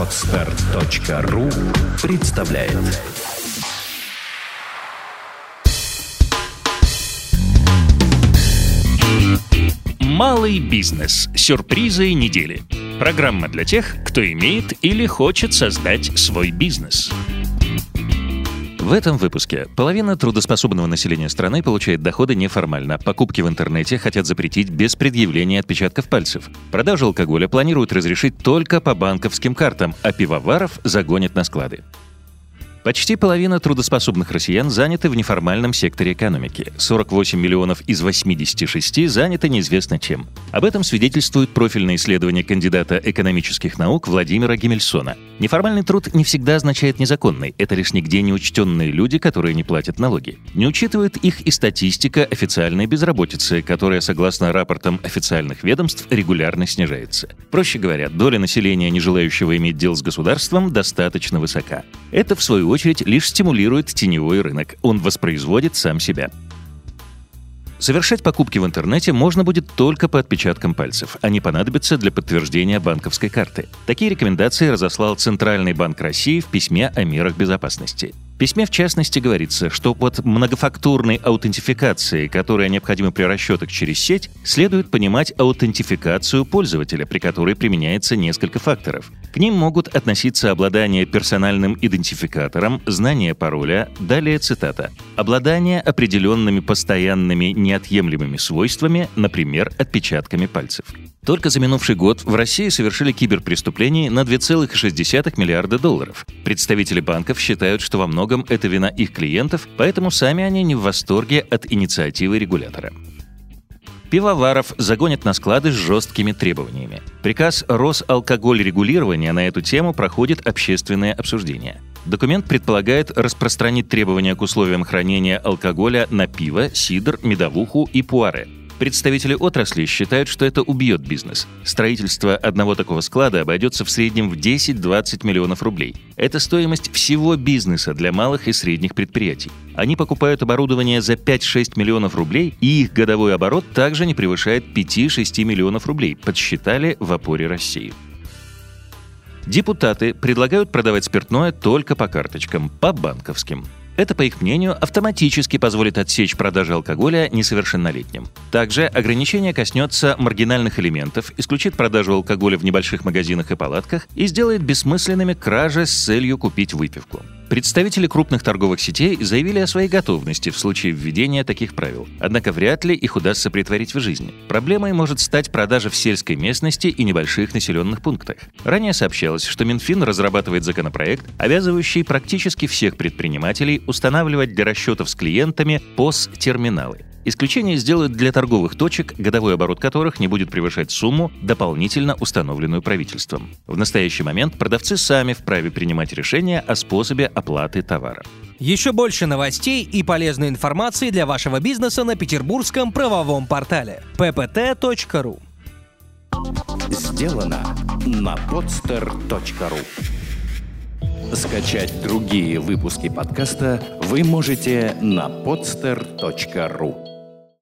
Отстар.ру представляет Малый бизнес. Сюрпризы недели. Программа для тех, кто имеет или хочет создать свой бизнес. В этом выпуске половина трудоспособного населения страны получает доходы неформально. Покупки в интернете хотят запретить без предъявления отпечатков пальцев. Продажу алкоголя планируют разрешить только по банковским картам, а пивоваров загонят на склады. Почти половина трудоспособных россиян заняты в неформальном секторе экономики. 48 миллионов из 86 заняты неизвестно чем. Об этом свидетельствует профильное исследование кандидата экономических наук Владимира Гемельсона. Неформальный труд не всегда означает незаконный. Это лишь нигде не учтенные люди, которые не платят налоги. Не учитывает их и статистика официальной безработицы, которая, согласно рапортам официальных ведомств, регулярно снижается. Проще говоря, доля населения, не желающего иметь дел с государством, достаточно высока. Это, в свою очередь, лишь стимулирует теневой рынок. Он воспроизводит сам себя. Совершать покупки в интернете можно будет только по отпечаткам пальцев. Они понадобятся для подтверждения банковской карты. Такие рекомендации разослал Центральный банк России в письме о мерах безопасности письме, в частности, говорится, что под многофактурной аутентификацией, которая необходима при расчетах через сеть, следует понимать аутентификацию пользователя, при которой применяется несколько факторов. К ним могут относиться обладание персональным идентификатором, знание пароля, далее цитата, обладание определенными постоянными неотъемлемыми свойствами, например, отпечатками пальцев. Только за минувший год в России совершили киберпреступлений на 2,6 миллиарда долларов. Представители банков считают, что во многом это вина их клиентов, поэтому сами они не в восторге от инициативы регулятора. Пивоваров загонят на склады с жесткими требованиями. Приказ Росалкоголь регулирования на эту тему проходит общественное обсуждение. Документ предполагает распространить требования к условиям хранения алкоголя на пиво, сидр, медовуху и пуаре – Представители отрасли считают, что это убьет бизнес. Строительство одного такого склада обойдется в среднем в 10-20 миллионов рублей. Это стоимость всего бизнеса для малых и средних предприятий. Они покупают оборудование за 5-6 миллионов рублей, и их годовой оборот также не превышает 5-6 миллионов рублей, подсчитали в опоре России. Депутаты предлагают продавать спиртное только по карточкам, по банковским. Это, по их мнению, автоматически позволит отсечь продажи алкоголя несовершеннолетним. Также ограничение коснется маргинальных элементов, исключит продажу алкоголя в небольших магазинах и палатках и сделает бессмысленными кражи с целью купить выпивку. Представители крупных торговых сетей заявили о своей готовности в случае введения таких правил. Однако вряд ли их удастся притворить в жизнь. Проблемой может стать продажа в сельской местности и небольших населенных пунктах. Ранее сообщалось, что Минфин разрабатывает законопроект, обязывающий практически всех предпринимателей устанавливать для расчетов с клиентами POS-терминалы. Исключение сделают для торговых точек, годовой оборот которых не будет превышать сумму, дополнительно установленную правительством. В настоящий момент продавцы сами вправе принимать решения о способе оплаты товара. Еще больше новостей и полезной информации для вашего бизнеса на петербургском правовом портале ppt.ru Сделано на podster.ru Скачать другие выпуски подкаста вы можете на podster.ru